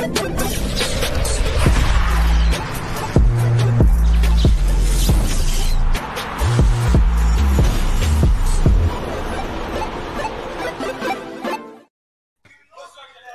Hello,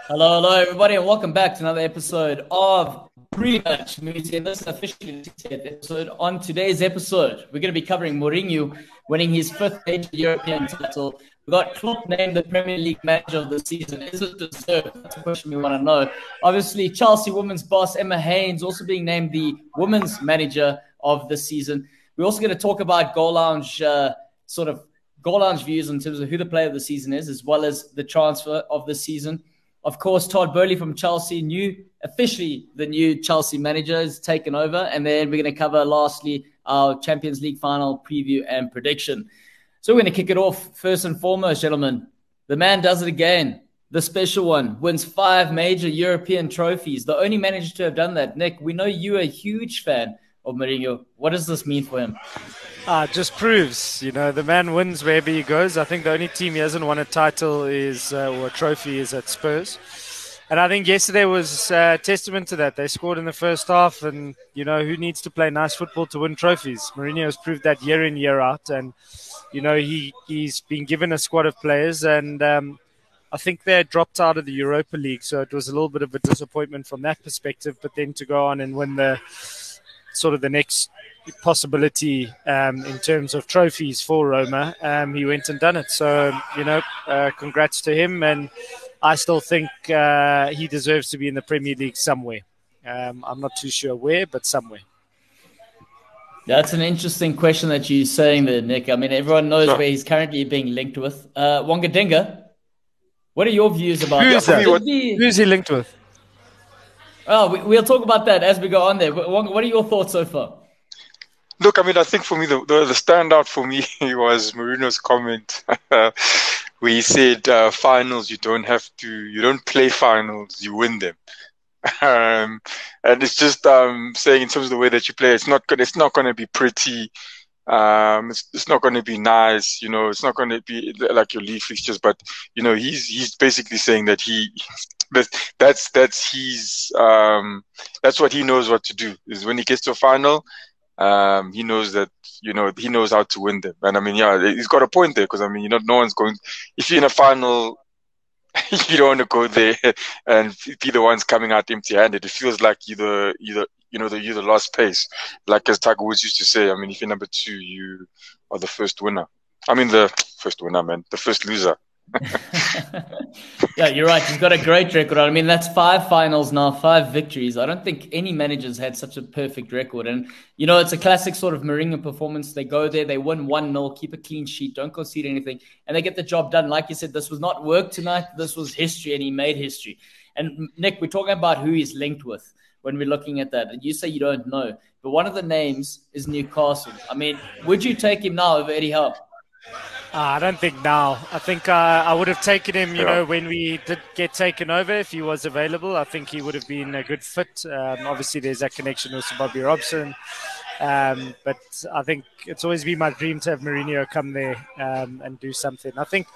hello, everybody, and welcome back to another episode of Pre-Match Music. This is officially the 60th episode. On today's episode, we're going to be covering Mourinho winning his fifth major European title. We got Klopp named the Premier League Manager of the season. Is it deserved? That's a question we want to know. Obviously, Chelsea women's boss Emma Hayes also being named the Women's Manager of the season. We're also going to talk about Goal Lounge uh, sort of Goal Lounge views in terms of who the player of the season is, as well as the transfer of the season. Of course, Todd Boehly from Chelsea, new officially the new Chelsea manager, has taken over. And then we're going to cover lastly our Champions League final preview and prediction. So we're going to kick it off first and foremost, gentlemen. The man does it again. The special one wins five major European trophies. The only manager to have done that. Nick, we know you're a huge fan of Mourinho. What does this mean for him? Uh, just proves, you know, the man wins wherever he goes. I think the only team he hasn't won a title is, uh, or a trophy is at Spurs. And I think yesterday was testament to that. They scored in the first half, and, you know, who needs to play nice football to win trophies? Mourinho has proved that year in, year out. And, you know, he, he's been given a squad of players, and um, I think they dropped out of the Europa League. So it was a little bit of a disappointment from that perspective. But then to go on and win the sort of the next possibility um, in terms of trophies for Roma, um, he went and done it. So, you know, uh, congrats to him. And I still think uh, he deserves to be in the Premier League somewhere. Um, I'm not too sure where, but somewhere. That's an interesting question that you're saying there, Nick. I mean, everyone knows where he's currently being linked with. Uh, Wonga Dinga, what are your views about Who's that? Who's he linked with? Oh, we, will talk about that as we go on there. What are your thoughts so far? Look, I mean, I think for me, the, the, the standout for me was Mourinho's comment where he said, uh, finals, you don't have to, you don't play finals, you win them. Um, and it's just um, saying in terms of the way that you play, it's not gonna, it's not going to be pretty. Um, it's, it's not going to be nice, you know. It's not going to be like your league fixtures, but you know, he's he's basically saying that he that that's that's his um that's what he knows what to do is when he gets to a final um, he knows that you know he knows how to win them. And I mean, yeah, he's got a point there because I mean, you know, no one's going. If you're in a final, you don't want to go there and be the ones coming out empty-handed. It feels like you're the you know the you're the last place. Like as Tiger Woods used to say, I mean, if you're number two, you are the first winner. I mean, the first winner, man, the first loser. yeah, you're right. He's got a great record. I mean, that's five finals now, five victories. I don't think any managers had such a perfect record. And, you know, it's a classic sort of Mourinho performance. They go there, they win 1 0, keep a clean sheet, don't concede anything, and they get the job done. Like you said, this was not work tonight. This was history, and he made history. And, Nick, we're talking about who he's linked with when we're looking at that. And you say you don't know, but one of the names is Newcastle. I mean, would you take him now over Eddie Howe? Uh, I don't think now. I think uh, I would have taken him, you yeah. know, when we did get taken over, if he was available. I think he would have been a good fit. Um, obviously, there's that connection with Bobby Robson. Um, but I think it's always been my dream to have Mourinho come there um, and do something. I think,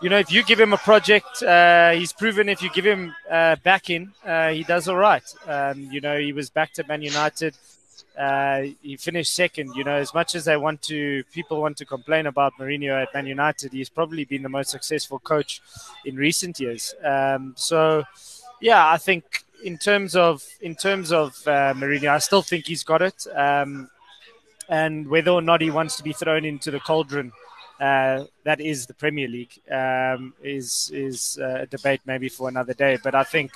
you know, if you give him a project, uh, he's proven if you give him uh, back in, uh, he does all right. Um, you know, he was back to Man United uh, he finished second. You know, as much as they want to, people want to complain about Mourinho at Man United, he's probably been the most successful coach in recent years. Um, so, yeah, I think in terms of in terms of uh, Mourinho, I still think he's got it. Um, and whether or not he wants to be thrown into the cauldron, uh, that is the Premier League, um, is is uh, a debate maybe for another day. But I think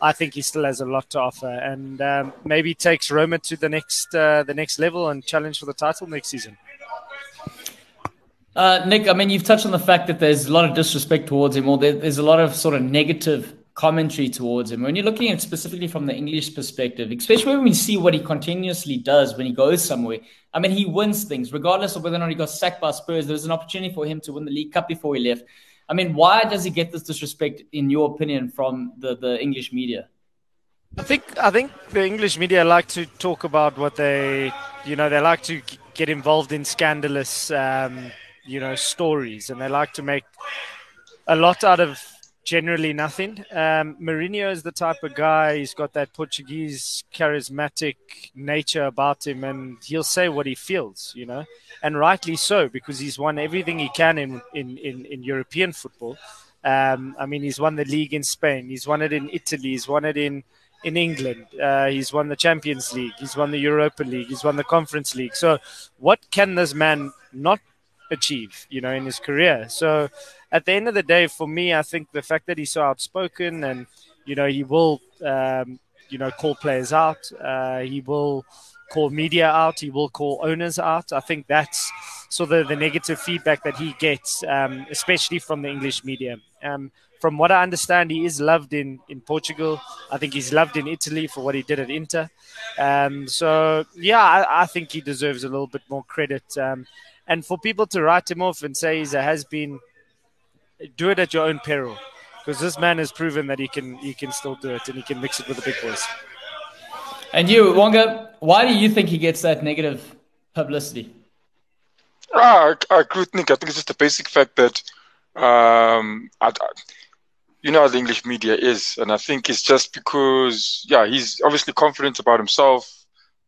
I think he still has a lot to offer, and um, maybe takes Roma to the next uh, the next level and challenge for the title next season. Uh, Nick, I mean, you've touched on the fact that there's a lot of disrespect towards him, or there, there's a lot of sort of negative commentary towards him. When you're looking at specifically from the English perspective, especially when we see what he continuously does when he goes somewhere. I mean, he wins things regardless of whether or not he got sacked by Spurs. There was an opportunity for him to win the League Cup before he left. I mean, why does he get this disrespect, in your opinion, from the, the English media? I think I think the English media like to talk about what they, you know, they like to get involved in scandalous, um, you know, stories, and they like to make a lot out of generally nothing. Um, Mourinho is the type of guy, he's got that Portuguese charismatic nature about him, and he'll say what he feels, you know, and rightly so, because he's won everything he can in, in, in, in European football. Um, I mean, he's won the league in Spain, he's won it in Italy, he's won it in, in England, uh, he's won the Champions League, he's won the Europa League, he's won the Conference League. So, what can this man not achieve, you know, in his career? So, at the end of the day, for me, I think the fact that he's so outspoken and you know he will um, you know call players out, uh, he will call media out, he will call owners out. I think that's sort of the negative feedback that he gets, um, especially from the English media. Um, from what I understand, he is loved in, in Portugal. I think he's loved in Italy for what he did at Inter. Um, so, yeah, I, I, think he deserves a little bit more credit. Um, and for people to write him off and say he's a has been, do it at your own peril, because this man has proven that he can he can still do it and he can mix it with the big boys. And you, Wonga, why do you think he gets that negative publicity? Ah, I, I agree with Nick. I think it's just the basic fact that, um, I, I, you know how the English media is, and I think it's just because, yeah, he's obviously confident about himself,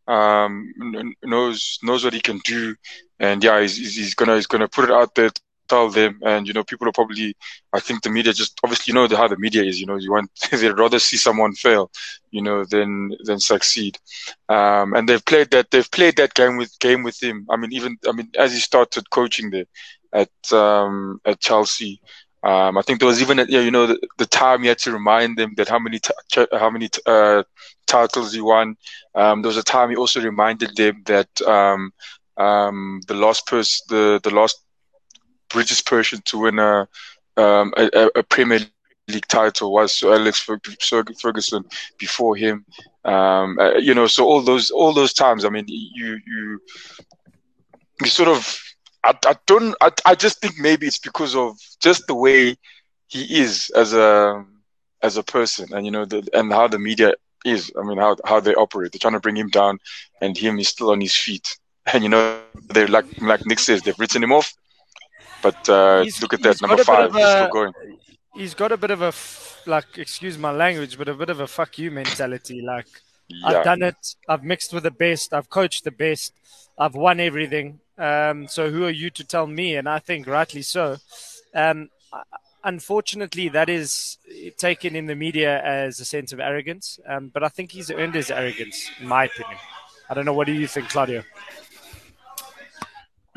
um, knows knows what he can do, and yeah, he's, he's gonna he's gonna put it out there tell them and you know people are probably i think the media just obviously you know how the media is you know you want they'd rather see someone fail you know than than succeed um, and they've played that they've played that game with game with him i mean even i mean as he started coaching there at um, at chelsea um, I think there was even, a, you know, the, the, time he had to remind them that how many t- how many t- uh, titles he won. Um, there was a time he also reminded them that um, um, the last person, the the last British person to win a, um, a, a Premier League title was Alex Ferguson before him. Um, uh, you know, so all those all those times. I mean, you you you sort of. I, I don't. I, I just think maybe it's because of just the way he is as a as a person, and you know, the, and how the media is. I mean, how how they operate. They're trying to bring him down, and him is still on his feet. And you know, they're like like Nick says, they've written him off but uh, look at that, number five, he's still going. He's got a bit of a, like, excuse my language, but a bit of a fuck you mentality. Like, yeah. I've done it. I've mixed with the best. I've coached the best. I've won everything. Um, so who are you to tell me? And I think rightly so. Um, unfortunately, that is taken in the media as a sense of arrogance. Um, but I think he's earned his arrogance, in my opinion. I don't know. What do you think, Claudio?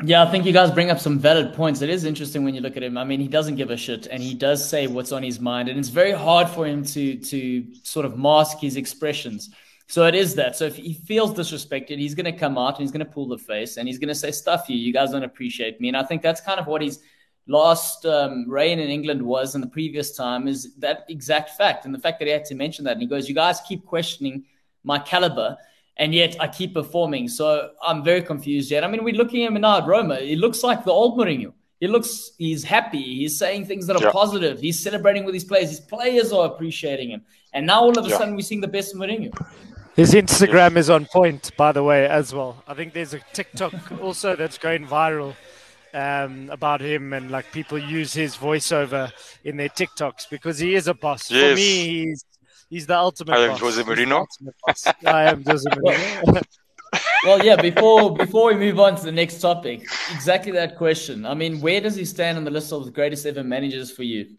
Yeah, I think you guys bring up some valid points. It is interesting when you look at him. I mean, he doesn't give a shit, and he does say what's on his mind, and it's very hard for him to to sort of mask his expressions. So it is that. So if he feels disrespected, he's going to come out and he's going to pull the face, and he's going to say, "Stuff you! You guys don't appreciate me." And I think that's kind of what his last um, reign in England was, in the previous time is that exact fact, and the fact that he had to mention that, and he goes, "You guys keep questioning my caliber." And yet I keep performing. So I'm very confused yet. I mean, we're looking at Menard Roma. He looks like the old Mourinho. He looks, he's happy. He's saying things that are yeah. positive. He's celebrating with his players. His players are appreciating him. And now all of a yeah. sudden we're seeing the best Mourinho. His Instagram is on point, by the way, as well. I think there's a TikTok also that's going viral um, about him, and like people use his voiceover in their TikToks because he is a boss. Yes. For me, he's He's the ultimate. I am Jose Mourinho. I am Jose Mourinho. well, yeah. Before before we move on to the next topic, exactly that question. I mean, where does he stand on the list of the greatest ever managers for you?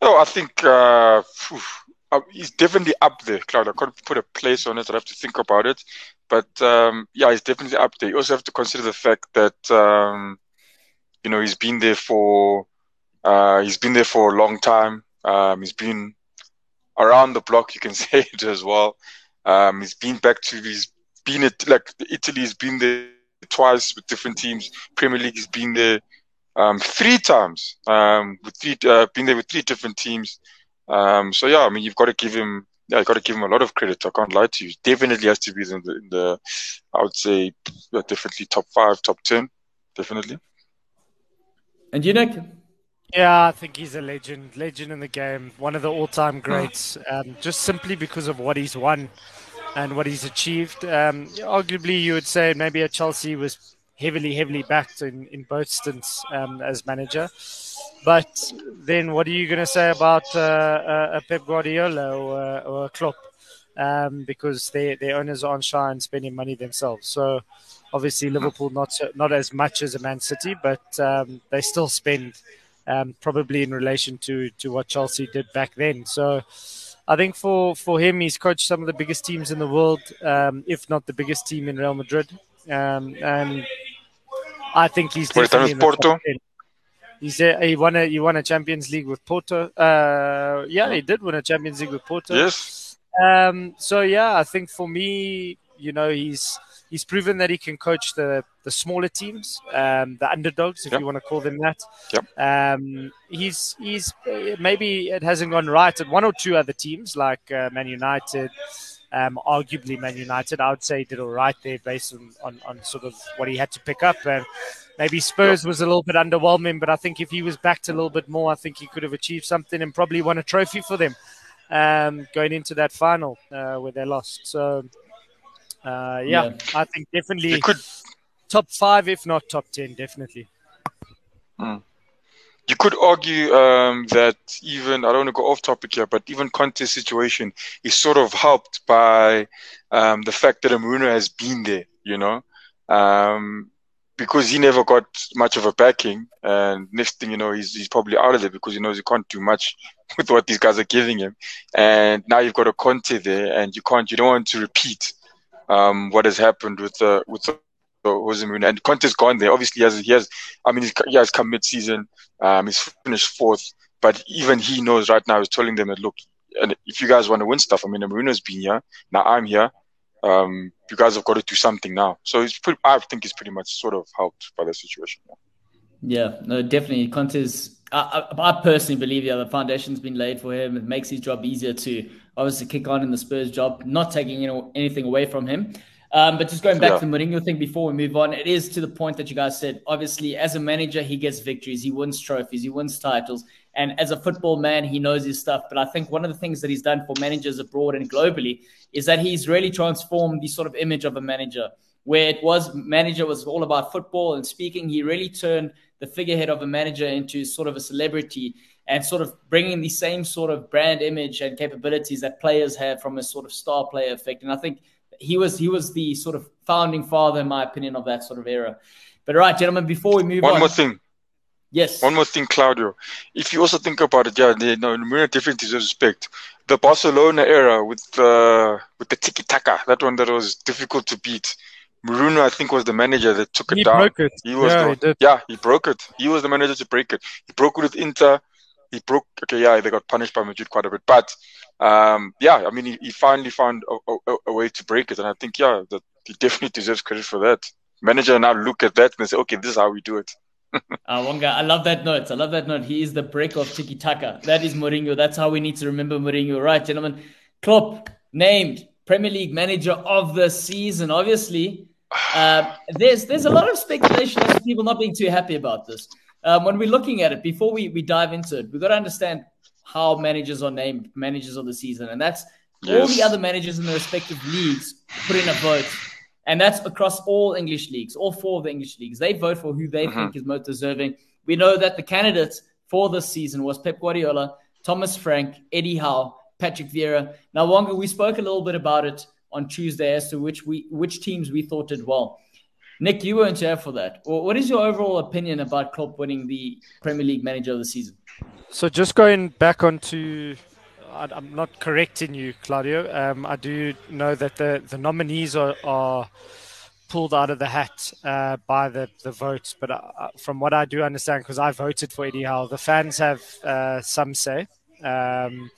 Oh, I think uh, uh, he's definitely up there, Cloud. I can't put a place on it. I have to think about it. But um, yeah, he's definitely up there. You also have to consider the fact that um, you know he's been there for uh, he's been there for a long time. Um, he's been around the block, you can say it as well. Um, he's been back to he's been at like Italy. He's been there twice with different teams. Premier League. He's been there um, three times. Um, with three, uh, been there with three different teams. Um, so yeah, I mean, you've got to give him. Yeah, you got to give him a lot of credit. I can't lie to you. Definitely has to be in the, in the I would say, definitely top five, top ten, definitely. And you, Nick? Yeah, I think he's a legend, legend in the game, one of the all-time greats. Um, just simply because of what he's won and what he's achieved. Um, arguably, you would say maybe at Chelsea was heavily, heavily backed in, in both stints um, as manager. But then, what are you going to say about uh, uh, a Pep Guardiola or, uh, or a Klopp? Um, because they, their owners are on shy and spending money themselves. So obviously Liverpool not not as much as a Man City, but um, they still spend um, probably in relation to to what Chelsea did back then. So I think for for him, he's coached some of the biggest teams in the world, um, if not the biggest team in Real Madrid, um, and I think he's definitely in the Porto. He's a, he won a he won a Champions League with Porto. Uh, yeah, he did win a Champions League with Porto. Yes. Um, so yeah, I think for me, you know, he's he's proven that he can coach the the smaller teams, um, the underdogs, if yep. you want to call them that. Yep. Um, he's he's maybe it hasn't gone right at one or two other teams like uh, Man United. Um, arguably, Man United, I would say he did all right there based on, on, on sort of what he had to pick up. And maybe Spurs yep. was a little bit underwhelming, but I think if he was backed a little bit more, I think he could have achieved something and probably won a trophy for them um, going into that final uh, where they lost. So yeah, yeah, I think definitely could... top five, if not top ten, definitely. Hmm. You could argue um, that even I don't want to go off topic here, but even Conte's situation is sort of helped by um, the fact that Mourinho has been there. You know, um, because he never got much of a backing, and next thing you know, he's, he's probably out of there because he knows he can't do much with what these guys are giving him. And now you've got a Conte there, and you can't, you don't want to repeat um, what has happened with the with Jose Mourinho. And Conte's gone there. Obviously, he has, he has I mean, he has come mid-season. Um, he's finished fourth, but even he knows right now. He's telling them that look, and if you guys want to win stuff, I mean, the Mourinho's been here. Now I'm here. Um, you guys have got to do something now. So it's pretty, I think he's pretty much sort of helped by the situation. Yeah, yeah no, definitely. Conte's. I, I, I personally believe yeah, the foundation's been laid for him. It makes his job easier to obviously kick on in the Spurs job, not taking you know, anything away from him. Um, but just going back yeah. to the Mourinho thing before we move on, it is to the point that you guys said. Obviously, as a manager, he gets victories, he wins trophies, he wins titles, and as a football man, he knows his stuff. But I think one of the things that he's done for managers abroad and globally is that he's really transformed the sort of image of a manager. Where it was manager was all about football and speaking, he really turned the figurehead of a manager into sort of a celebrity and sort of bringing the same sort of brand image and capabilities that players have from a sort of star player effect. And I think he was he was the sort of founding father, in my opinion, of that sort of era. But right, gentlemen, before we move on. one on, more thing. Yes. One more thing, Claudio. If you also think about it, yeah, they, no, Mourinho definitely deserves respect. The Barcelona era with the uh, with the tiki taka, that one that was difficult to beat. Mourinho, I think, was the manager that took it he down. Broke it. He was yeah, the, he yeah, he broke it. He was the manager to break it. He broke it with Inter he broke. Okay, yeah, they got punished by Madrid quite a bit, but um, yeah, I mean, he, he finally found a, a, a, way to break it, and I think yeah, that he definitely deserves credit for that. Manager now look at that and say, okay, this is how we do it. uh, Wonga, I love that note. I love that note. He is the break of tiki taka. That is Mourinho. That's how we need to remember Mourinho, right, gentlemen? Klopp named Premier League Manager of the season. Obviously, uh, there's there's a lot of speculation as people not being too happy about this um, when we're looking at it, before we, we dive into it, we've got to understand how managers are named managers of the season. And that's yes. all the other managers in the respective leagues put in a vote. And that's across all English leagues, all four of the English leagues. They vote for who they mm-hmm. think is most deserving. We know that the candidates for this season was Pep Guardiola, Thomas Frank, Eddie Howe, Patrick Vieira. Now, Wonga, we spoke a little bit about it on Tuesday as to which we which teams we thought did well. Nick, you weren't here for that. What is your overall opinion about Klopp winning the Premier League Manager of the Season? So, just going back onto, I'm not correcting you, Claudio. Um, I do know that the, the nominees are, are pulled out of the hat uh, by the, the votes. But uh, from what I do understand, because I voted for Eddie Howe, the fans have uh, some say. Um,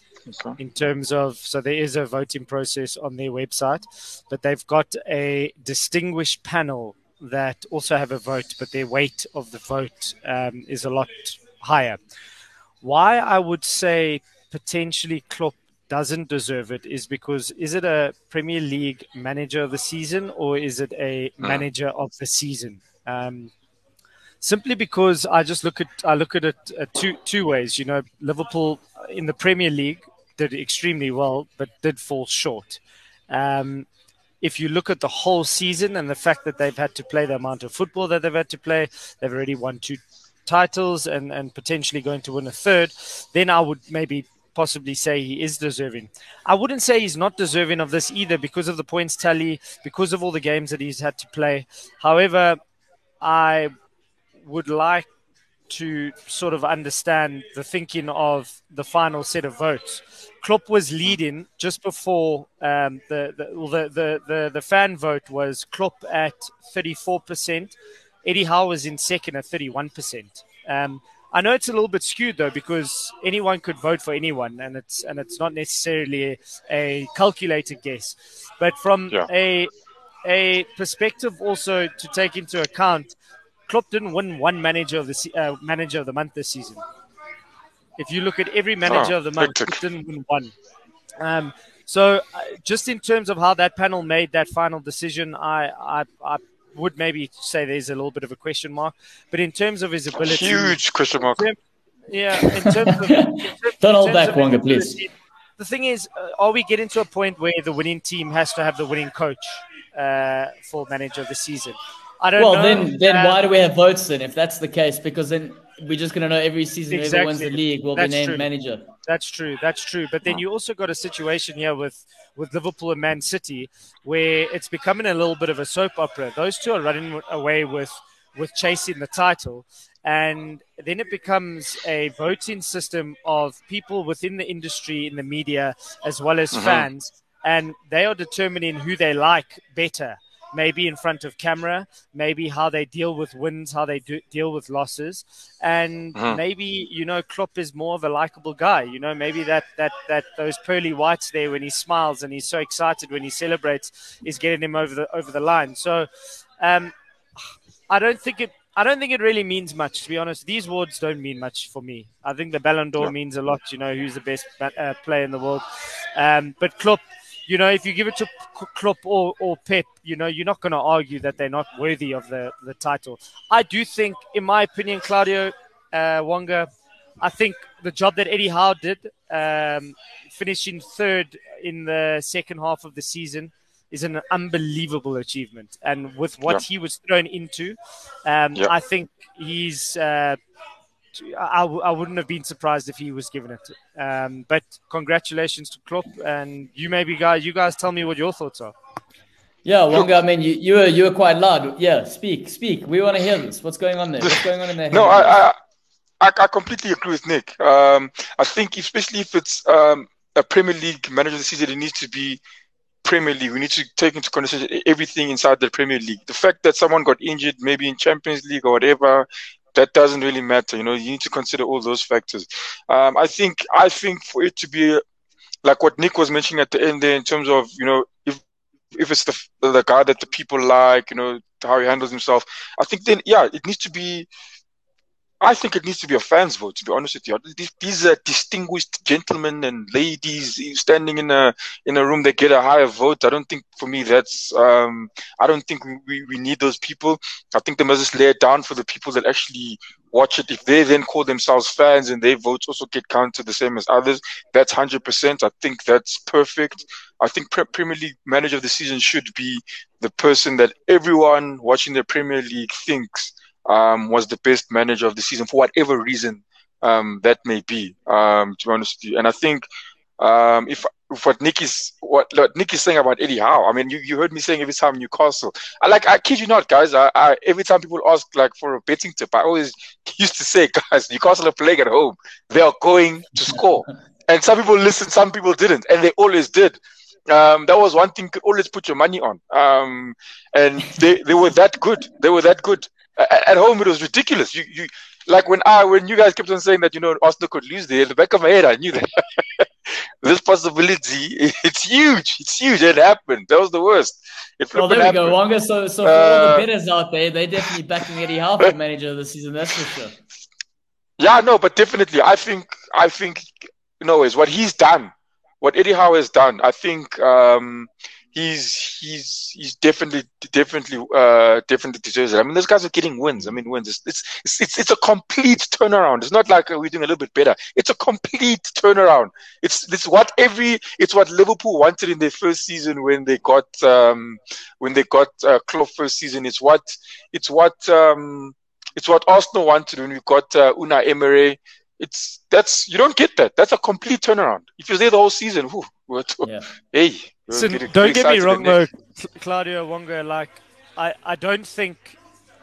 in terms of so there is a voting process on their website, but they've got a distinguished panel that also have a vote, but their weight of the vote um, is a lot higher. Why I would say potentially Klopp doesn't deserve it is because is it a Premier League manager of the season or is it a hmm. manager of the season? Um, simply because I just look at I look at it uh, two two ways. You know, Liverpool in the Premier League did extremely well, but did fall short. Um, if you look at the whole season and the fact that they've had to play the amount of football that they've had to play, they've already won two titles and, and potentially going to win a third, then I would maybe possibly say he is deserving. I wouldn't say he's not deserving of this either because of the points tally, because of all the games that he's had to play. However, I would like to sort of understand the thinking of the final set of votes. Klopp was leading just before um, the, the, the, the, the, fan vote was Klopp at 34%. Eddie Howe was in second at 31%. Um, I know it's a little bit skewed though because anyone could vote for anyone, and it's and it's not necessarily a, a calculated guess. But from yeah. a a perspective also to take into account, Klopp didn't win one manager of the uh, manager of the month this season. If you look at every manager oh, of the month, he didn't win one. Um, so, uh, just in terms of how that panel made that final decision, I, I, I would maybe say there's a little bit of a question mark. But in terms of his ability, huge question mark. yeah, in terms of, in terms, don't hold back, Wonga, please. The thing is, uh, are we getting to a point where the winning team has to have the winning coach uh, for manager of the season? I don't well, know. then, then why do we have votes then? If that's the case, because then we're just going to know every season exactly. whoever wins the league will That's be named true. manager. That's true. That's true. But then you also got a situation here with with Liverpool and Man City where it's becoming a little bit of a soap opera. Those two are running away with with chasing the title. And then it becomes a voting system of people within the industry, in the media, as well as mm-hmm. fans. And they are determining who they like better maybe in front of camera, maybe how they deal with wins, how they do, deal with losses, and mm-hmm. maybe you know Klopp is more of a likable guy. You know, maybe that that that those pearly whites there when he smiles and he's so excited when he celebrates is getting him over the over the line. So, um, I don't think it. I don't think it really means much, to be honest. These awards don't mean much for me. I think the Ballon d'Or yeah. means a lot. You know, who's the best uh, player in the world. Um, but Klopp, you know, if you give it to Klopp or, or Pep, you know, you're not going to argue that they're not worthy of the, the title. I do think, in my opinion, Claudio uh, Wonga, I think the job that Eddie Howe did, um, finishing third in the second half of the season, is an unbelievable achievement. And with what yeah. he was thrown into, um, yeah. I think he's uh, I, I wouldn't have been surprised if he was given it. Um, but congratulations to Klopp, and you maybe guys, you guys tell me what your thoughts are. Yeah, Wonga, I mean, you, you were you were quite loud. Yeah, speak, speak. We want to hear this. What's going on there? What's going on in there? no, I, I, I completely agree with Nick. Um, I think especially if it's um, a Premier League manager of the season, it needs to be Premier League. We need to take into consideration everything inside the Premier League. The fact that someone got injured, maybe in Champions League or whatever, that doesn't really matter. You know, you need to consider all those factors. Um, I think I think for it to be like what Nick was mentioning at the end there, in terms of you know if if it's the the guy that the people like, you know how he handles himself. I think then yeah, it needs to be I think it needs to be a fans vote. To be honest with you, these, these are distinguished gentlemen and ladies standing in a in a room. They get a higher vote. I don't think for me that's. Um, I don't think we, we need those people. I think they must just lay it down for the people that actually watch it. If they then call themselves fans and their votes also get counted the same as others, that's hundred percent. I think that's perfect. I think Premier League manager of the season should be the person that everyone watching the Premier League thinks um, was the best manager of the season for whatever reason um, that may be. Um, to be honest with you, and I think um, if, if what Nick is what, what Nick is saying about Eddie Howe, I mean, you, you heard me saying every time Newcastle. I like I kid you not, guys. I, I every time people ask like for a betting tip, I always used to say, guys, Newcastle are playing at home. They are going to score. and some people listened, some people didn't, and they always did. Um, that was one thing you could always put your money on. Um, and they, they were that good. They were that good at home it was ridiculous. You you like when I when you guys kept on saying that you know Arsenal could lose there, in the back of my head I knew that this possibility it's huge. It's huge. It happened. That was the worst. It well, there we happened. go, Wonga. So so for uh, all the uh, betters out there, they definitely backing Eddie Howe for manager of the season. That's for sure. Yeah, no, but definitely, I think I think you know is what he's done, what Eddie Howe has done. I think um, he's he's he's definitely definitely uh definitely deserves it. I mean, those guys are getting wins. I mean, wins. It's it's it's, it's a complete turnaround. It's not like we're doing a little bit better. It's a complete turnaround. It's it's what every it's what Liverpool wanted in their first season when they got um when they got uh, Klopp first season. It's what it's what um it's what Arsenal wanted when we got uh, Unai Emery. It's that's you don't get that. That's a complete turnaround. If you're there the whole season, whew, yeah. hey, so don't get me wrong though, Claudio Wonga. Like, I, I don't think,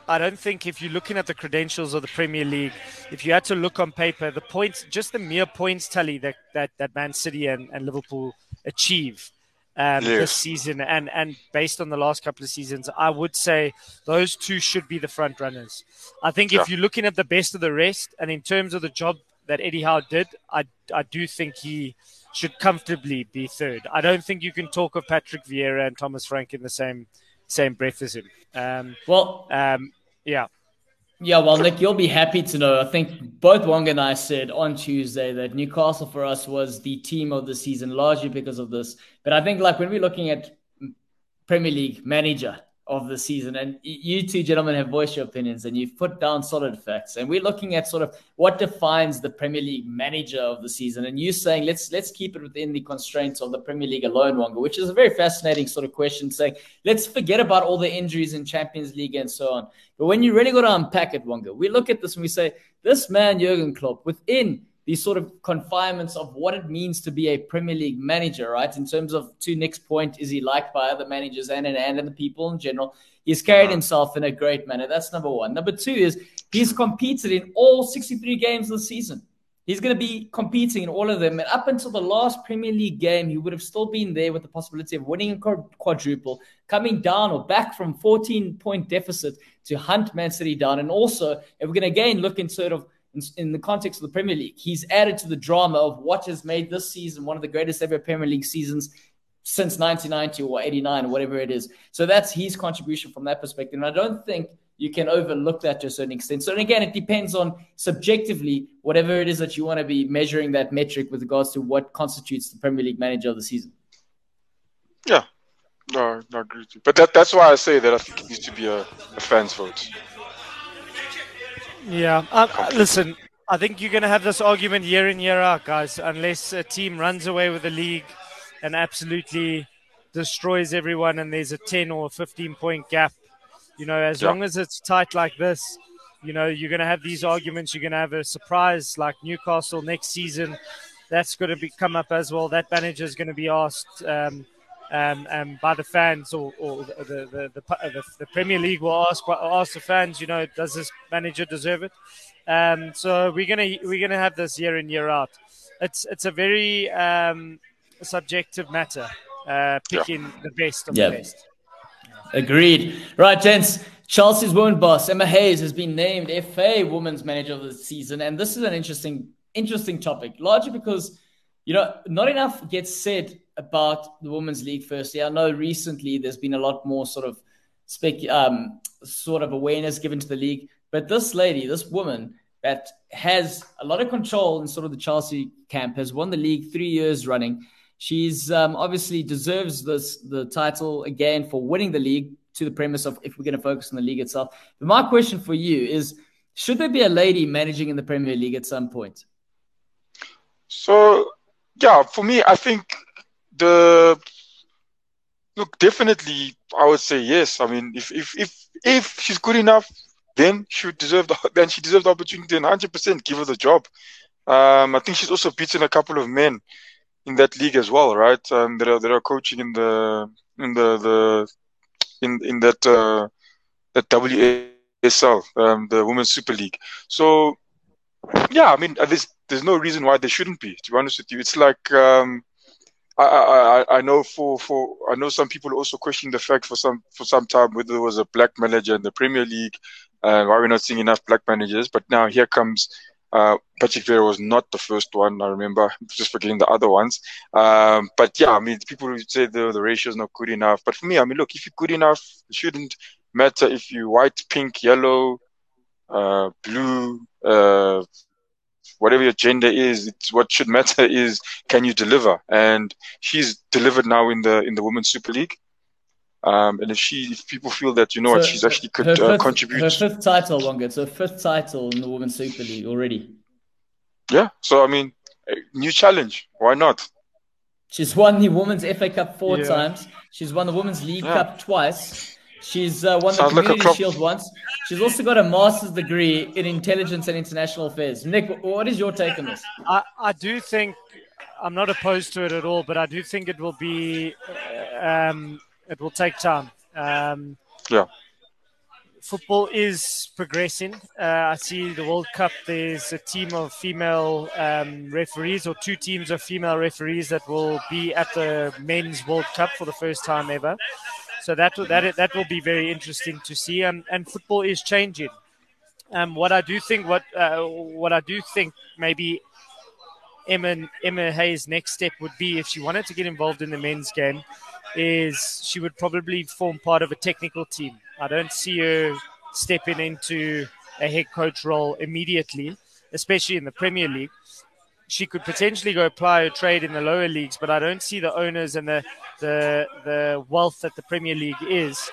I don't think if you're looking at the credentials of the Premier League, if you had to look on paper, the points, just the mere points tally that that, that Man City and, and Liverpool achieve um, yes. this season, and and based on the last couple of seasons, I would say those two should be the front runners. I think yeah. if you're looking at the best of the rest, and in terms of the job that Eddie Howe did, I I do think he should comfortably be third. I don't think you can talk of Patrick Vieira and Thomas Frank in the same same breath as him. Um, well, um, yeah. Yeah, well, Nick, you'll be happy to know. I think both Wong and I said on Tuesday that Newcastle for us was the team of the season, largely because of this. But I think, like, when we're looking at Premier League manager, of the season. And you two gentlemen have voiced your opinions and you've put down solid facts. And we're looking at sort of what defines the Premier League manager of the season. And you saying let's let's keep it within the constraints of the Premier League alone, Wonga, which is a very fascinating sort of question, saying let's forget about all the injuries in Champions League and so on. But when you really got to unpack it, Wonga, we look at this and we say, this man, Jurgen Klopp, within these sort of confinements of what it means to be a Premier League manager, right? In terms of to Nick's point, is he liked by other managers and and, and the people in general? He's carried uh-huh. himself in a great manner. That's number one. Number two is he's competed in all 63 games of the season. He's going to be competing in all of them. And up until the last Premier League game, he would have still been there with the possibility of winning a quadruple, coming down or back from 14 point deficit to hunt Man City down. And also, if we're going to again look in sort of in, in, the context of the Premier League. He's added to the drama of what has made this season one of the greatest ever Premier League seasons since 1990 or 89 or whatever it is. So that's his contribution from that perspective. And I don't think you can overlook that to a certain extent. So again, it depends on subjectively whatever it is that you want to be measuring that metric with regards to what constitutes the Premier League manager of the season. Yeah, no, I agree. But that, that's why I say that I think it needs to be a, a fans vote. Yeah. Um, listen, I think you're going to have this argument year in, year out, guys, unless a team runs away with the league and absolutely destroys everyone and there's a 10 or 15 point gap. You know, as yeah. long as it's tight like this, you know, you're going to have these arguments. You're going to have a surprise like Newcastle next season. That's going to be come up as well. That manager is going to be asked. Um, um, um, by the fans or, or the, the, the, the, the Premier League will ask ask the fans, you know, does this manager deserve it? Um, so we're gonna we're gonna have this year in year out. It's it's a very um, subjective matter, uh, picking yeah. the best of yep. the best. Agreed. Right, gents. Chelsea's woman boss Emma Hayes has been named FA Women's Manager of the Season, and this is an interesting interesting topic, largely because you know not enough gets said about the women's league. Firstly, I know recently there's been a lot more sort of spec, um, sort of awareness given to the league, but this lady, this woman that has a lot of control in sort of the Chelsea camp, has won the league three years running. She's um, obviously deserves this the title again for winning the league. To the premise of if we're going to focus on the league itself, but my question for you is: Should there be a lady managing in the Premier League at some point? So, yeah, for me, I think the look definitely I would say yes. I mean, if if if if she's good enough, then she would deserve the then she deserves the opportunity and hundred percent give her the job. Um, I think she's also beaten a couple of men in that league as well, right? Um, that are that are coaching in the in the the in in that uh, that WSL, um, the Women's Super League. So yeah, I mean, there's there's no reason why they shouldn't be. To be honest with you, it's like um, I, I, know for, for I know some people also question the fact for some for some time whether there was a black manager in the Premier League, uh, why we're not seeing enough black managers. But now here comes uh, Patrick Vieira was not the first one. I remember just forgetting the other ones. Um, but yeah, I mean, people would say the the ratio is not good enough. But for me, I mean, look, if you're good enough, it shouldn't matter if you're white, pink, yellow, uh, blue, uh, whatever your gender is, it's what should matter is can you deliver? And she's delivered now in the in the Women's Super League. Um, and if she, if people feel that you know so what she's actually could uh, contribute. Her fifth title, Wonga. It's her fifth title in the Women's Super League already. Yeah. So I mean, new challenge. Why not? She's won the Women's FA Cup four yeah. times. She's won the Women's League yeah. Cup twice. She's uh, won Sounds the Community like Shield once. She's also got a master's degree in intelligence and international affairs. Nick, what is your take on this? I, I do think I'm not opposed to it at all, but I do think it will be um, it will take time. Um, yeah. Football is progressing. Uh, I see the World Cup. There's a team of female um, referees, or two teams of female referees that will be at the men's World Cup for the first time ever. So that that that will be very interesting to see. Um, and football is changing. Um, what I do think, what uh, what I do think, maybe Emma Emma Hayes' next step would be if she wanted to get involved in the men's game, is she would probably form part of a technical team. I don't see her stepping into a head coach role immediately, especially in the Premier League she could potentially go apply her trade in the lower leagues, but I don't see the owners and the the the wealth that the Premier League is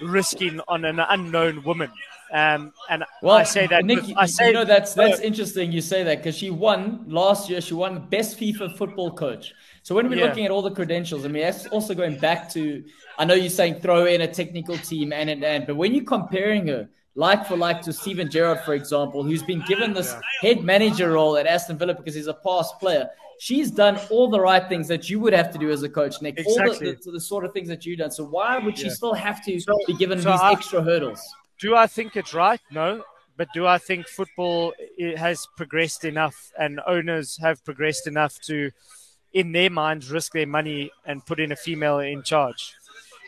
risking on an unknown woman. Um, and well, I say that Nick, I say you know that's that's interesting. You say that because she won last year. She won best FIFA football coach. So when we're yeah. looking at all the credentials, I mean, that's also going back to, I know you're saying throw in a technical team and and and, but when you're comparing her like for like to Steven Gerrard, for example, who's been given this yeah. head manager role at Aston Villa because he's a past player. She's done all the right things that you would have to do as a coach, Nick. Exactly. All the, the, the sort of things that you've done. So why would she yeah. still have to so, be given so these I, extra hurdles? Do I think it's right? No. But do I think football has progressed enough and owners have progressed enough to, in their minds, risk their money and put in a female in charge?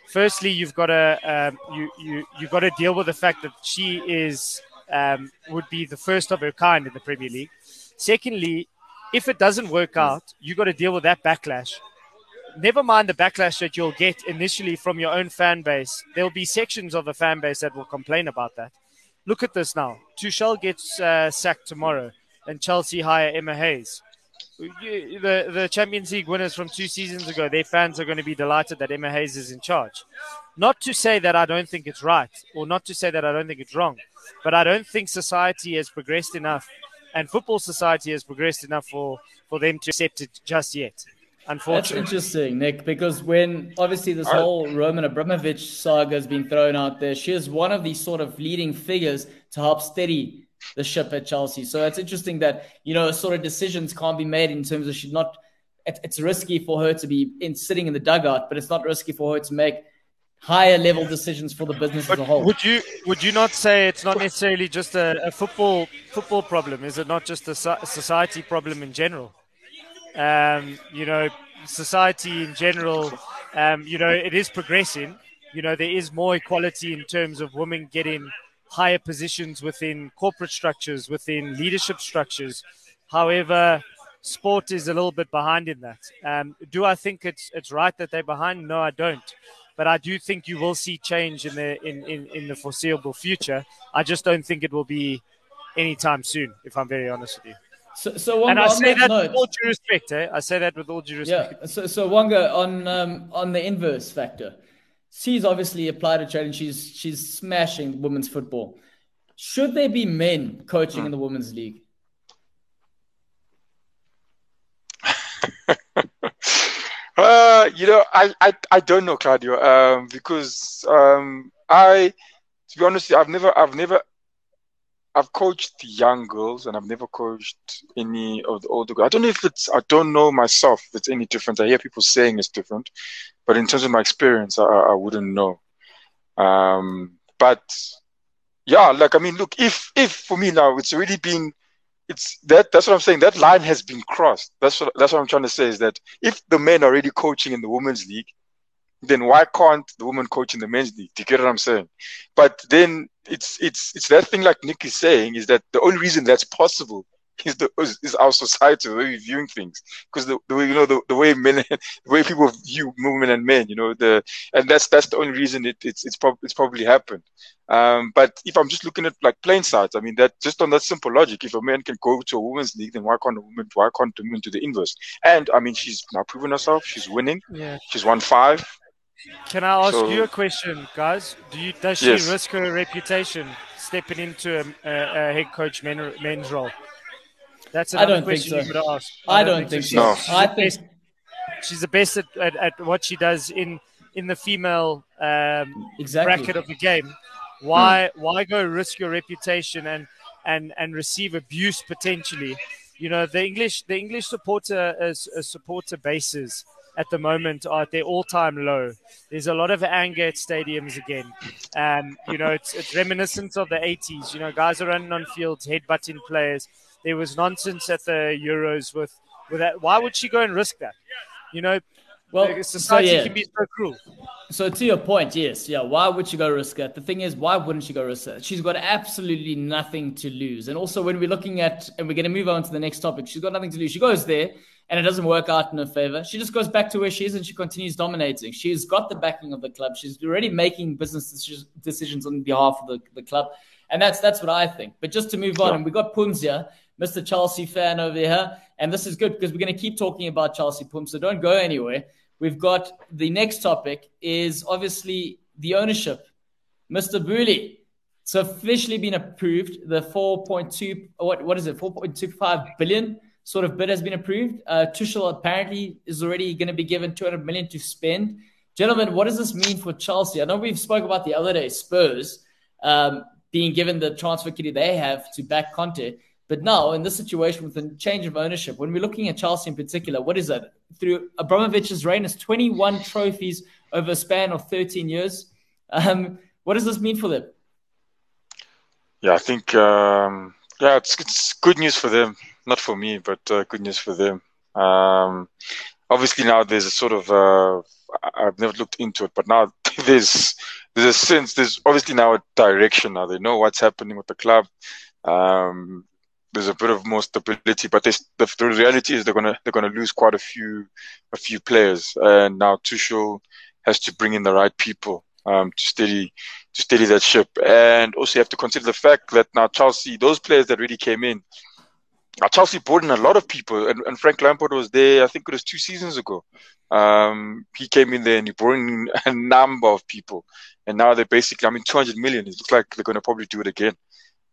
Firstly, you've got to um, you you you've got to deal with the fact that she is um, would be the first of her kind in the Premier League. Secondly, if it doesn't work out, you've got to deal with that backlash. Never mind the backlash that you'll get initially from your own fan base. There'll be sections of the fan base that will complain about that. Look at this now. Tuchel gets uh, sacked tomorrow, and Chelsea hire Emma Hayes the the Champions League winners from two seasons ago, their fans are going to be delighted that Emma Hayes is in charge. Not to say that I don't think it's right, or not to say that I don't think it's wrong, but I don't think society has progressed enough, and football society has progressed enough for for them to accept it just yet. Unfortunately. That's interesting, Nick, because when obviously this whole Roman Abramovich saga has been thrown out there, she is one of these sort of leading figures to help steady the ship at Chelsea. So it's interesting that you know sort of decisions can't be made in terms of she's not. It, it's risky for her to be in sitting in the dugout, but it's not risky for her to make higher level decisions for the business but as a whole. Would you would you not say it's not necessarily just a, a football football problem? Is it not just a society problem in general? Um, you know, society in general. Um, you know, it is progressing. You know, there is more equality in terms of women getting higher positions within corporate structures, within leadership structures. However, sport is a little bit behind in that. Um, do I think it's it's right that they're behind? No, I don't. But I do think you will see change in the in, in, in the foreseeable future. I just don't think it will be anytime soon, if I'm very honest with you. So, so Wonga, and I say that, that note, with all due respect. Eh? I say that with all due respect. Yeah. So, so Wonga, on um, on the inverse factor, she's obviously applied a challenge. She's she's smashing women's football. Should there be men coaching in the women's league? uh, you know, I, I I don't know, Claudio, um, because um, I, to be honest, I've never I've never I've coached the young girls and I've never coached any of the older girls. I don't know if it's, I don't know myself if it's any different. I hear people saying it's different, but in terms of my experience, I, I wouldn't know. Um, but yeah, like, I mean, look, if, if for me now, it's already been, it's that, that's what I'm saying. That line has been crossed. That's what, that's what I'm trying to say is that if the men are already coaching in the women's league, then why can't the woman coach in the men's league? Do you get what I'm saying? But then it's it's it's that thing like Nick is saying is that the only reason that's possible is the is our society the way we're viewing things. Because the, the way you know the, the way men the way people view women and men you know the and that's that's the only reason it, it's it's, prob- it's probably happened. Um, but if I'm just looking at like plain sides I mean that just on that simple logic if a man can go to a women's league then why can't a woman why can't a woman do the inverse? And I mean she's now proven herself. She's winning. Yeah. She's won five Can I ask so, you a question, guys? Do you does she yes. risk her reputation stepping into a, a, a head coach men, men's role? That's another I don't question think so. you could ask. I, I don't, don't, think, think so. so. No. I think she's the best at, at, at, what she does in in the female um, exactly. bracket of the game. Why hmm. why go risk your reputation and and and receive abuse potentially? You know the English the English supporter uh, supporter bases at the moment are at their all-time low. There's a lot of anger at stadiums again. Um, you know, it's, it's reminiscent of the 80s. You know, guys are running on fields, headbutting players. There was nonsense at the Euros with with that. Why would she go and risk that? You know, well, society so yeah. can be so cruel. So to your point, yes, yeah. Why would she go risk it? The thing is, why wouldn't she go risk it? She's got absolutely nothing to lose. And also, when we're looking at, and we're going to move on to the next topic, she's got nothing to lose. She goes there, and it doesn't work out in her favor. She just goes back to where she is, and she continues dominating. She's got the backing of the club. She's already making business decisions on behalf of the, the club, and that's that's what I think. But just to move on, and we got Punzia, Mr. Chelsea fan over here. And this is good because we're going to keep talking about Chelsea Pum, so don't go anywhere. We've got the next topic is obviously the ownership. Mr. Boehly, it's officially been approved. The 4.2, what, what is it, 4.25 billion sort of bid has been approved. Uh, Tuchel apparently is already going to be given 200 million to spend. Gentlemen, what does this mean for Chelsea? I know we've spoke about the other day, Spurs um, being given the transfer kitty they have to back Conte. But now, in this situation with the change of ownership, when we're looking at Chelsea in particular, what is it? Through Abramovich's reign, is 21 trophies over a span of 13 years. Um, what does this mean for them? Yeah, I think um, yeah, it's it's good news for them, not for me, but uh, good news for them. Um, obviously, now there's a sort of uh, I've never looked into it, but now there's there's a sense. There's obviously now a direction. Now they know what's happening with the club. Um, there's a bit of more stability, but the, the reality is they're gonna they're gonna lose quite a few a few players, and now Tuchel has to bring in the right people um, to steady to steady that ship, and also you have to consider the fact that now Chelsea, those players that really came in, now Chelsea brought in a lot of people, and, and Frank Lampard was there. I think it was two seasons ago. Um, he came in there and he brought in a number of people, and now they're basically, I mean, 200 million. It looks like they're to probably do it again.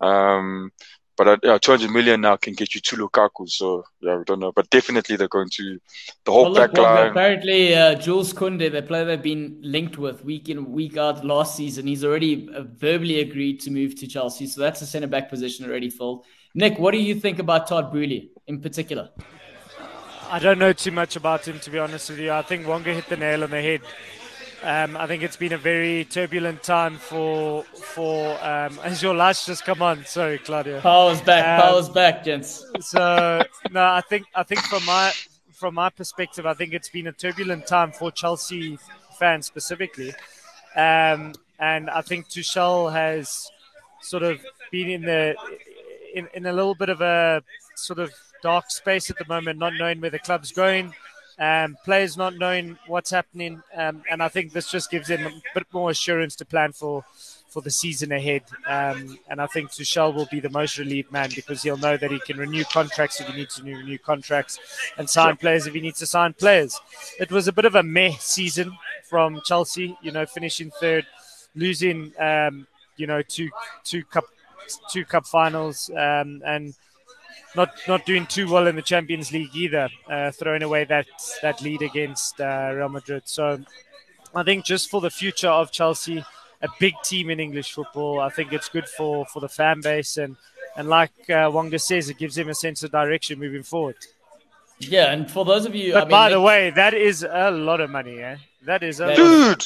Um, but uh, yeah, 200 million now can get you two Lukaku. So yeah, we don't know. But definitely they're going to the whole well, look, back line. Apparently, uh, Jules Koundé, the player they've been linked with week in week out last season, he's already uh, verbally agreed to move to Chelsea. So that's a centre back position already filled. Nick, what do you think about Todd Boehly in particular? I don't know too much about him to be honest with you. I think Wonga hit the nail on the head. Um, I think it's been a very turbulent time for for um, as your lights just come on. Sorry, Claudia. Power's back. Um, Power's back, gents. So no, I think I think from my from my perspective, I think it's been a turbulent time for Chelsea fans specifically, um, and I think Tuchel has sort of been in the in, in a little bit of a sort of dark space at the moment, not knowing where the club's going um, players not knowing what's happening, um, and I think this just gives them a bit more assurance to plan for for the season ahead. Um, and I think Tuchel will be the most relieved man because he'll know that he can renew contracts if he needs to renew contracts and sign players if he needs to sign players. It was a bit of a meh season from Chelsea, you know, finishing third, losing, um, you know, two two cup two cup finals, um, and not not doing too well in the Champions League either, uh, throwing away that that lead against uh, Real Madrid. So I think just for the future of Chelsea, a big team in English football, I think it's good for for the fan base and and like uh, Wonga says, it gives him a sense of direction moving forward. Yeah, and for those of you, but I mean, by the way, that is a lot of money, eh? That is a dude.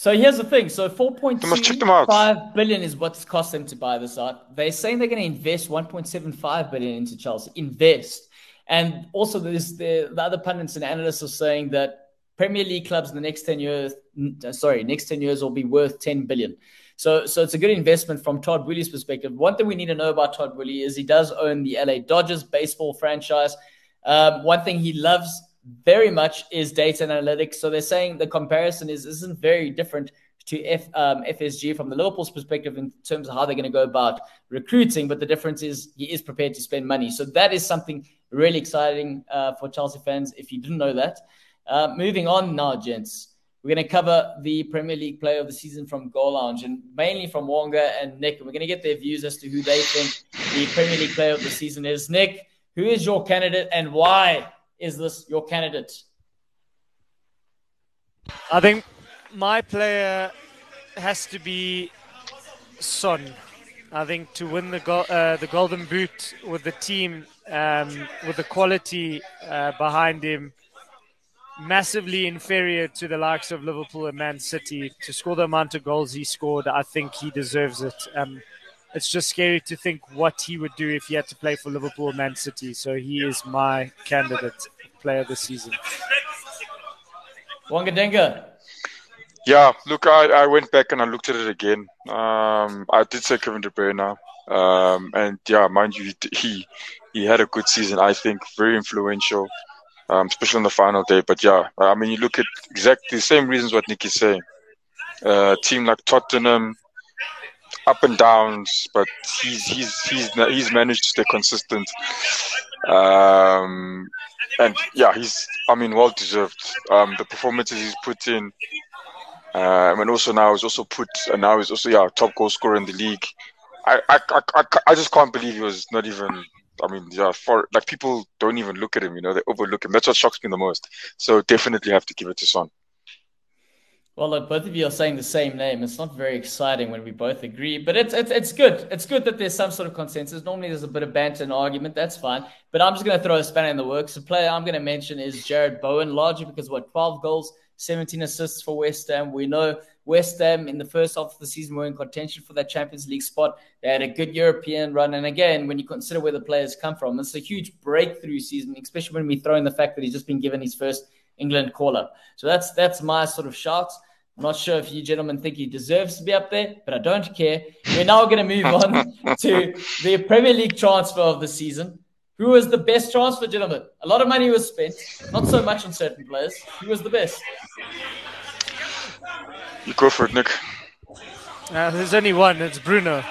So here's the thing. So 4.25 billion is what's cost them to buy this out. They're saying they're going to invest 1.75 billion into Chelsea. Invest. And also there's the, the other pundits and analysts are saying that Premier League clubs in the next 10 years, sorry, next 10 years will be worth 10 billion. So, so it's a good investment from Todd Boehly's perspective. One thing we need to know about Todd Boehly is he does own the LA Dodgers baseball franchise. Um, one thing he loves very much is data analytics. So they're saying the comparison is isn't very different to F, um, FSG from the Liverpool's perspective in terms of how they're going to go about recruiting. But the difference is he is prepared to spend money. So that is something really exciting uh, for Chelsea fans if you didn't know that. Uh, moving on now, gents. We're going to cover the Premier League player of the season from Goal Lounge and mainly from Wonga and Nick. We're going to get their views as to who they think the Premier League player of the season is. Nick, who is your candidate and why is this your candidate? I think my player has to be Son. I think to win the go- uh, the Golden Boot with the team, um, with the quality uh, behind him, massively inferior to the likes of Liverpool and Man City. To score the amount of goals he scored, I think he deserves it. Um, it's just scary to think what he would do if he had to play for Liverpool or Man City. So he is my candidate player this season. Wonga Denga. Yeah, look, I, I went back and I looked at it again. Um, I did say Kevin De Bruyne, um, and yeah, mind you, he he had a good season. I think very influential um, especially on the final day. But yeah, I mean, you look at exactly the same reasons what Nick is saying. Uh, team like Tottenham, up and downs, but he's he's he's he's managed to stay consistent. Um, and yeah, he's I mean well deserved. Um, the performances he's put in, uh, and also now he's also put and now he's also yeah top goal scorer in the league. I I, I, I just can't believe he was not even I mean, yeah, for like people don't even look at him. You know, they overlook him. That's what shocks me the most. So definitely have to give it to Son. Well, look, both of you are saying the same name. It's not very exciting when we both agree, but it's it's it's good. It's good that there's some sort of consensus. Normally, there's a bit of banter and argument. That's fine. But I'm just going to throw a spanner in the works. The player I'm going to mention is Jarrod Bowen, largely because what 12 goals, 17 assists for West Ham. We know West Ham in the first half of the season were in contention for that Champions League spot. They had a good European run. And again, when you consider where the players come from, it's a huge breakthrough season, especially when we throw in the fact that he's just been given his first England call up. So that's that's my sort of shout. I'm not sure if you gentlemen think he deserves to be up there, but I don't care. We're now going to move on to the Premier League transfer of the season. Who was the best transfer, gentlemen? A lot of money was spent, not so much on certain players. Who was the best? You go for it, Nick. Uh, there's only one. It's Bruno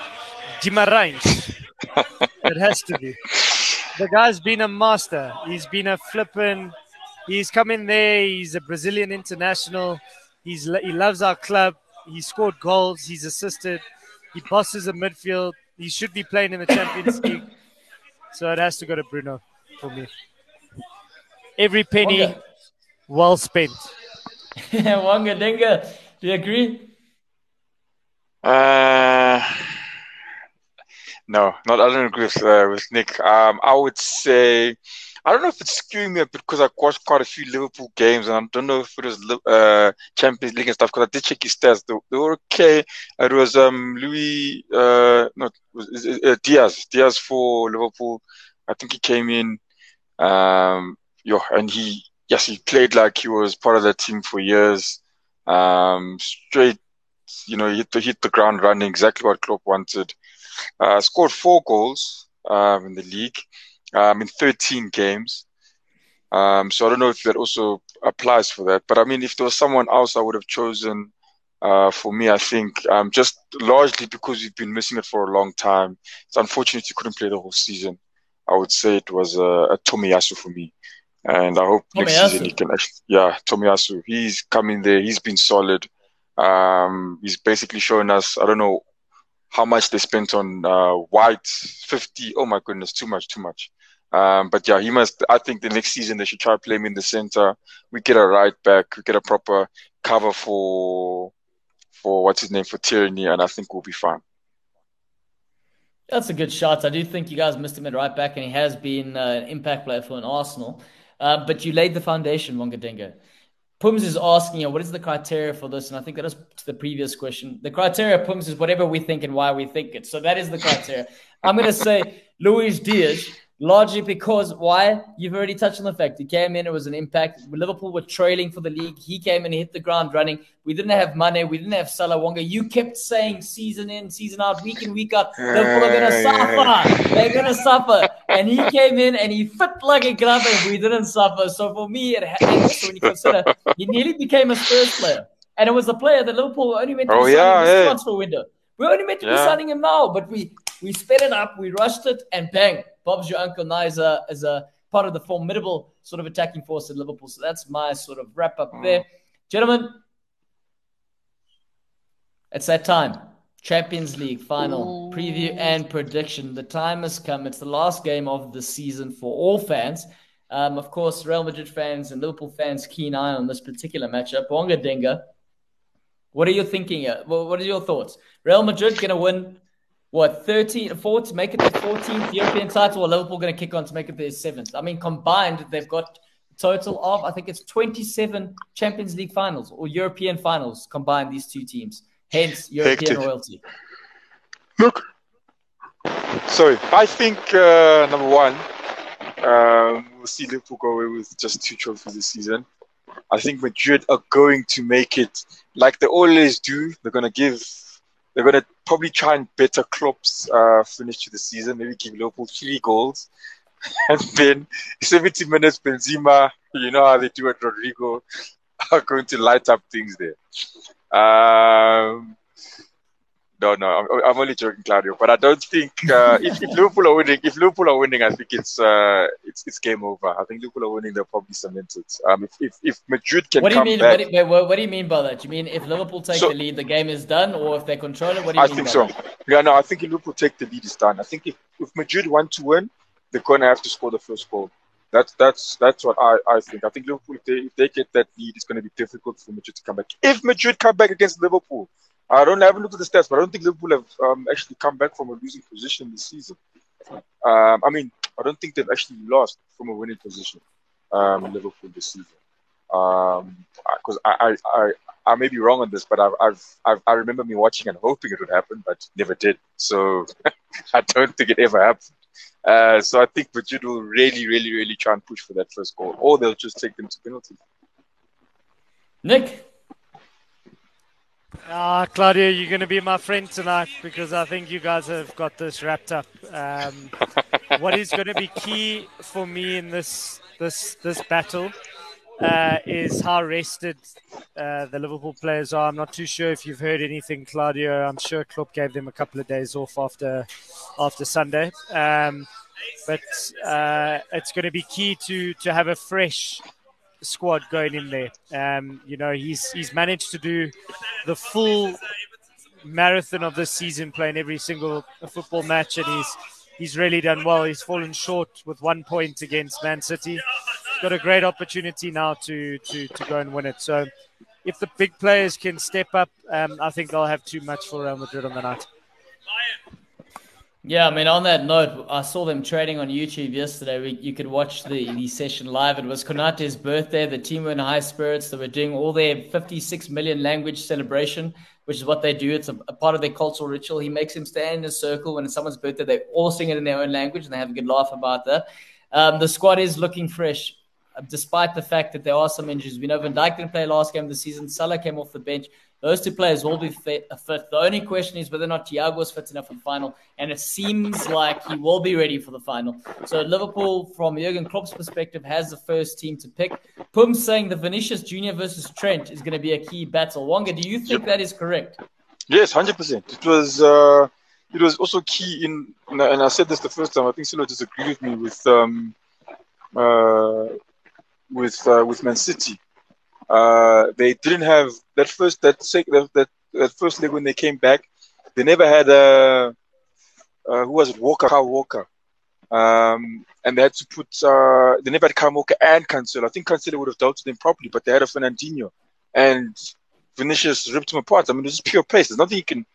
Guimaraes. it has to be. The guy's been a master. He's been a flippin'. He's come in there. He's a Brazilian international. He's he loves our club. He scored goals. He's assisted. He bosses the midfield. He should be playing in the Champions League. So it has to go to Bruno for me. Every penny Wonga. well spent. Wonga Denga, do you agree? Uh, no, not. I don't agree with, uh, with Nick. Um, I would say I don't know if it's skewing me because I watched quite a few Liverpool games, and I don't know if it was uh, Champions League and stuff. Because I did check his stats; they, they were okay. It was um, Louis, uh, no, was, uh, Diaz, Diaz for Liverpool. I think he came in, um, yeah, and he, yes, he played like he was part of that team for years. Um, straight, you know, hit the hit the ground running, exactly what Klopp wanted. Uh, scored four goals um, in the league um, in 13 games. Um, so I don't know if that also applies for that. But I mean, if there was someone else I would have chosen uh, for me, I think um, just largely because we've been missing it for a long time. It's unfortunate he couldn't play the whole season. I would say it was a, a Tomiyasu for me. And I hope Tomiyasu. next season he can actually, yeah, Tomiyasu. He's coming there. He's been solid. Um, he's basically showing us, I don't know how much they spent on uh, White, 50. Oh my goodness, too much, too much. Um, but yeah, he must. I think the next season they should try to play him in the center. We get a right back. We get a proper cover for for what's his name for Tierney, and I think we'll be fine. That's a good shot. I do think you guys missed him at right back, and he has been uh, an impact player for an Arsenal. Uh, but you laid the foundation, Mongadinga. Pums is asking you, what is the criteria for this? And I think that is the previous question. The criteria, Pums, is whatever we think and why we think it. So that is the criteria. I'm going to say Luis Diaz largely because why? You've already touched on the fact he came in, it was an impact. Liverpool were trailing for the league. He came in, hit the ground running. We didn't have money, we didn't have Salah Wonga. You kept saying season in, season out, week in, week out, Liverpool are gonna suffer. They're gonna suffer. And he came in and he fit like a glove and we didn't suffer. So for me, it also when you consider he nearly became a Spurs player. And it was a player that Liverpool only meant to oh, yeah, this transfer window. We only meant to yeah. be signing him now, but we we sped it up, we rushed it, and bang, Bob's your uncle now is a, is a part of the formidable sort of attacking force at Liverpool. So that's my sort of wrap up there. Gentlemen, It's that time. Champions League final Ooh. preview and prediction. The time has come. It's the last game of the season for all fans. Um, of course, Real Madrid fans and Liverpool fans keen eye on this particular matchup. Bonga Denga, what are you thinking? Here? What are your thoughts? Real Madrid going to win what 13 4 to make it the 14th European title, or Liverpool going to kick on to make it their seventh? I mean, combined, they've got total of I think it's 27 Champions League finals or European finals combined. These two teams, hence European Hectic. royalty. Look, sorry, I think uh, number one um, we'll see Liverpool go away with just two trophies this season. I think Madrid are going to make it like they always do. They're going to give, they're going to probably try and better Klopp's uh, finish to the season. Maybe give Liverpool three goals. and then 70 minutes, Benzema, you know how they do it, Rodrygo, are going to light up things there. Um, no, no, I'm, I'm, only joking, Claudio. But I don't think uh, if, if, Liverpool are winning, if Liverpool are winning, I think it's uh, it's, it's game over. I think Liverpool are winning, they'll probably cement it. Um, if, if, if Madrid can what do you mean? Back, what, do you, what, what, do you mean by that? Do you mean if Liverpool take so, the lead, the game is done, or if they control it? What do you I mean? I think so. That? Yeah, no, I think if Liverpool take the lead, it's done. I think if, if Madrid want to win, they're going to have to score the first goal. That's that's that's what I, I think. I think Liverpool, if they, if they get that lead, it's going to be difficult for Madrid to come back. If Madrid come back against Liverpool, I don't I haven't looked at the stats, but I don't think Liverpool have um, actually come back from a losing position this season. Um, I mean, I don't think they've actually lost from a winning position. Um, Liverpool this season, because um, I, I, I I may be wrong on this, but I've, I've, I've, i remember me watching and hoping it would happen, but never did. So I don't think it ever happened. Uh, so I think Madrid will really, really, really try and push for that first goal, or they'll just take them to penalties. Nick, Ah, Claudio, you're going to be my friend tonight because I think you guys have got this wrapped up. Um, what is going to be key for me in this this this battle uh, is how rested uh, the Liverpool players are. I'm not too sure if you've heard anything, Claudio. I'm sure Klopp gave them a couple of days off after after Sunday, um, but uh, it's going to be key to to have a fresh squad going in there. Um, you know, he's he's managed to do the full marathon of this season, playing every single football match, and he's he's really done well. He's fallen short with one point against Man City. He's got a great opportunity now to to to go and win it. So, if the big players can step up, um, I think they'll have too much for Real Madrid on the night. Yeah, I mean, on that note, I saw them trading on YouTube yesterday. We, you could watch the, the session live. It was Konate's birthday. The team were in high spirits. They were doing all their 56 million language celebration, which is what they do. It's a, a part of their cultural ritual. He makes them stand in a circle when it's someone's birthday. They all sing it in their own language and they have a good laugh about that. Um, the squad is looking fresh, despite the fact that there are some injuries. We know Van Dijk didn't play last game of the season. Salah came off the bench. Those two players will be fit, fit. The only question is whether or not Thiago is fit enough for the final, and it seems like he will be ready for the final. So Liverpool, from Jurgen Klopp's perspective, has the first team to pick. Pum saying the Vinicius Junior versus Trent is going to be a key battle. Wonga, do you think yep. that is correct? Yes, hundred percent. It was. Uh, it was also key in, and I said this the first time. I think Silo disagreed with me with um, uh, with uh, with Man City uh, they didn't have that first that, that that first leg when they came back. They never had a uh, who was it Walker Kyle Walker, um, and they had to put uh, they never had Kyle Walker and Cancelo. I think Cancelo would have dealt with them properly, but they had a Fernandinho and Vinicius ripped him apart. I mean, it's pure pace. There's nothing you can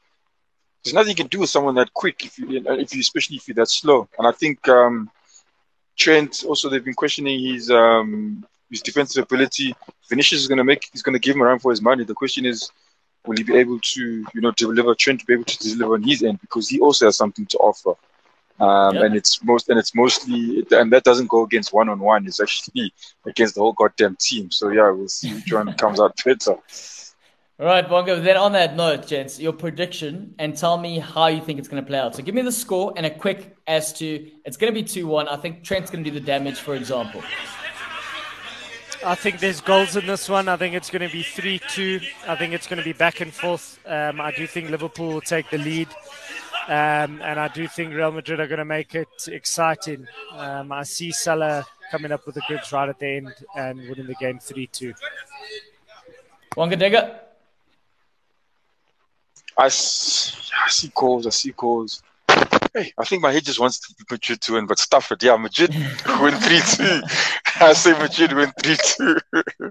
there's nothing you can do with someone that quick if you if you especially if you're that slow. And I think um, Trent also they've been questioning his um, his defensive ability. Vinicius is going to make, he's going to give him a run for his money. The question is, will he be able to, you know, deliver? Trent to be able to deliver on his end because he also has something to offer. Um, yep. and it's most and it's mostly and that doesn't go against one on one. It's actually against the whole goddamn team. So yeah, we'll see which one comes out better. All right, Bongo. Then on that note, gents, your prediction and tell me how you think it's going to play out. So give me the score and a quick as to it's going to be two one. I think Trent's going to do the damage, for example. I think there's goals in this one. I think it's going to be 3 2. I think it's going to be back and forth. Um, I do think Liverpool will take the lead. Um, and I do think Real Madrid are going to make it exciting. Um, I see Salah coming up with the goods right at the end and winning the game 3 2. Wonga Digger. I, I see goals. I see goals. Hey, I think my head just wants to Madrid to win, but stuff it. Yeah, Madrid win 3 2. I say Madrid win 3 2.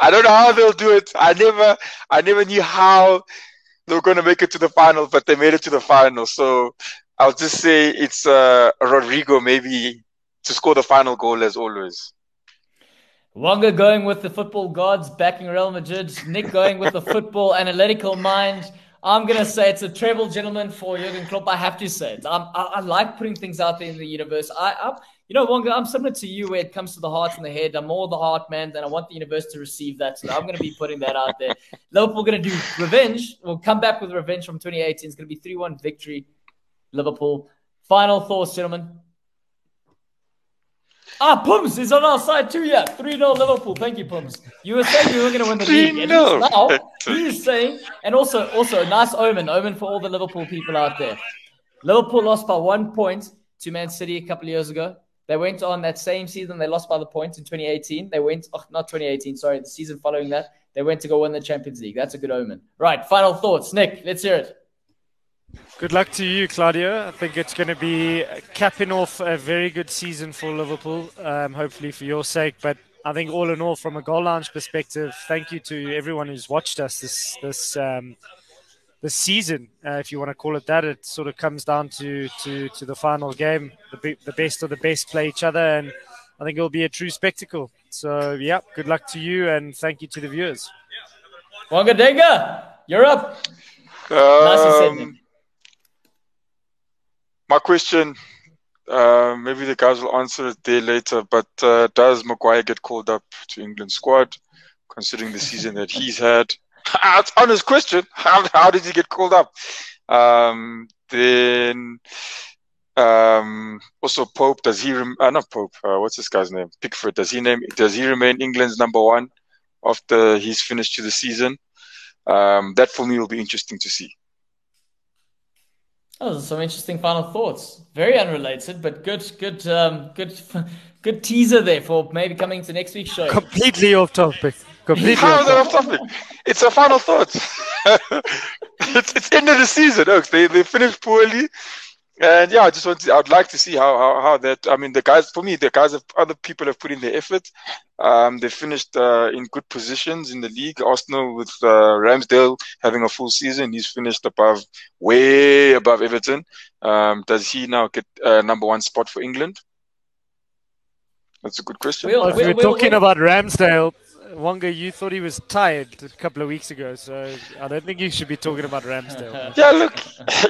I don't know how they'll do it. I never I never knew how they were going to make it to the final, but they made it to the final. So I'll just say it's uh, Rodrygo maybe to score the final goal as always. Wonga going with the football gods, backing Real Madrid. Nick going with the football analytical mind. I'm gonna say it's a treble, gentleman, for Jurgen Klopp. I have to say it. I, I like putting things out there in the universe. I, I, you know, Wonga, I'm similar to you where it comes to the heart and the head. I'm more the heart man, and I want the universe to receive that. So I'm gonna be putting that out there. Liverpool gonna do revenge. We'll come back with revenge from 2018. It's gonna be 3-1 victory, Liverpool. Final thoughts, gentlemen. Ah, Pums is on our side too. Yeah, 3 0 Liverpool. Thank you, Pums. You were saying you were going to win the league. And now he is saying, and also, also, nice omen, omen for all the Liverpool people out there. Liverpool lost by one point to Man City a couple of years ago. They went on that same season. They lost by the points in 2018. They went, oh, not 2018, sorry, the season following that. They went to go win the Champions League. That's a good omen. Right, final thoughts. Nick, let's hear it. Good luck to you, Claudio. I think it's going to be capping off a very good season for Liverpool, um, hopefully for your sake. But I think all in all, from a goal lounge perspective, thank you to everyone who's watched us this this um, this season, uh, if you want to call it that. It sort of comes down to to, to the final game. The, be- the best of the best play each other, and I think it'll be a true spectacle. So, yeah, good luck to you, and thank you to the viewers. Wangadenga, you're up. Um, my question, uh, maybe the guys will answer it there later, but uh, does Maguire get called up to England squad, considering the season that he's had? It's honest question. How, how did he get called up? Um, then um, also Pope, does he rem- uh, not Pope? Uh, what's this guy's name? Pickford. Does he name? Does he remain England's number one after he's finished to the season? Um, that for me will be interesting to see. Oh, some interesting final thoughts. Very unrelated, but good, good, um, good, good teaser there for maybe coming to next week's show. Completely off topic. Completely off, off topic. It's a final thoughts. it's it's end of the season. Look, they they finished poorly. And yeah, I just want to, I'd like to see how, how, how that, I mean, the guys, for me, the guys have, other people have put in their effort. Um, they finished, uh, in good positions in the league. Arsenal with, uh, Ramsdale having a full season. He's finished above, way above Everton. Um, does he now get a number one spot for England? That's a good question. We'll, we'll, we're talking we'll, about Ramsdale. Wonga, you thought he was tired a couple of weeks ago, so I don't think you should be talking about Ramsdale. yeah, look,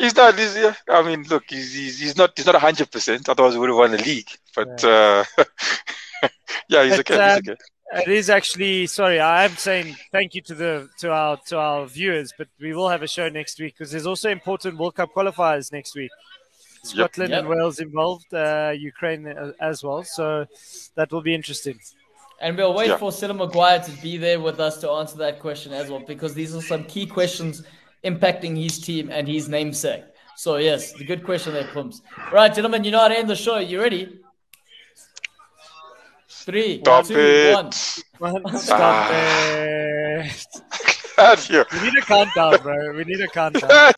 he's not. He's, I mean, look, he's, he's, he's not. He's not hundred percent. Otherwise, we would have won the league. But yeah, uh, yeah he's, but, okay, um, he's okay. It is actually sorry. I am saying thank you to the to our to our viewers, but we will have a show next week because there's also important World Cup qualifiers next week. Scotland yep. and Wales involved, uh, Ukraine uh, as well. So that will be interesting. And we'll wait yeah. for Silla Maguire to be there with us to answer that question as well, because these are some key questions impacting his team and his namesake. So, yes, the good question there, Pumps. Right, gentlemen, you know how to end the show. You ready? Three, Stop two, it. one. Stop ah. it. We need a countdown, bro. We need a countdown.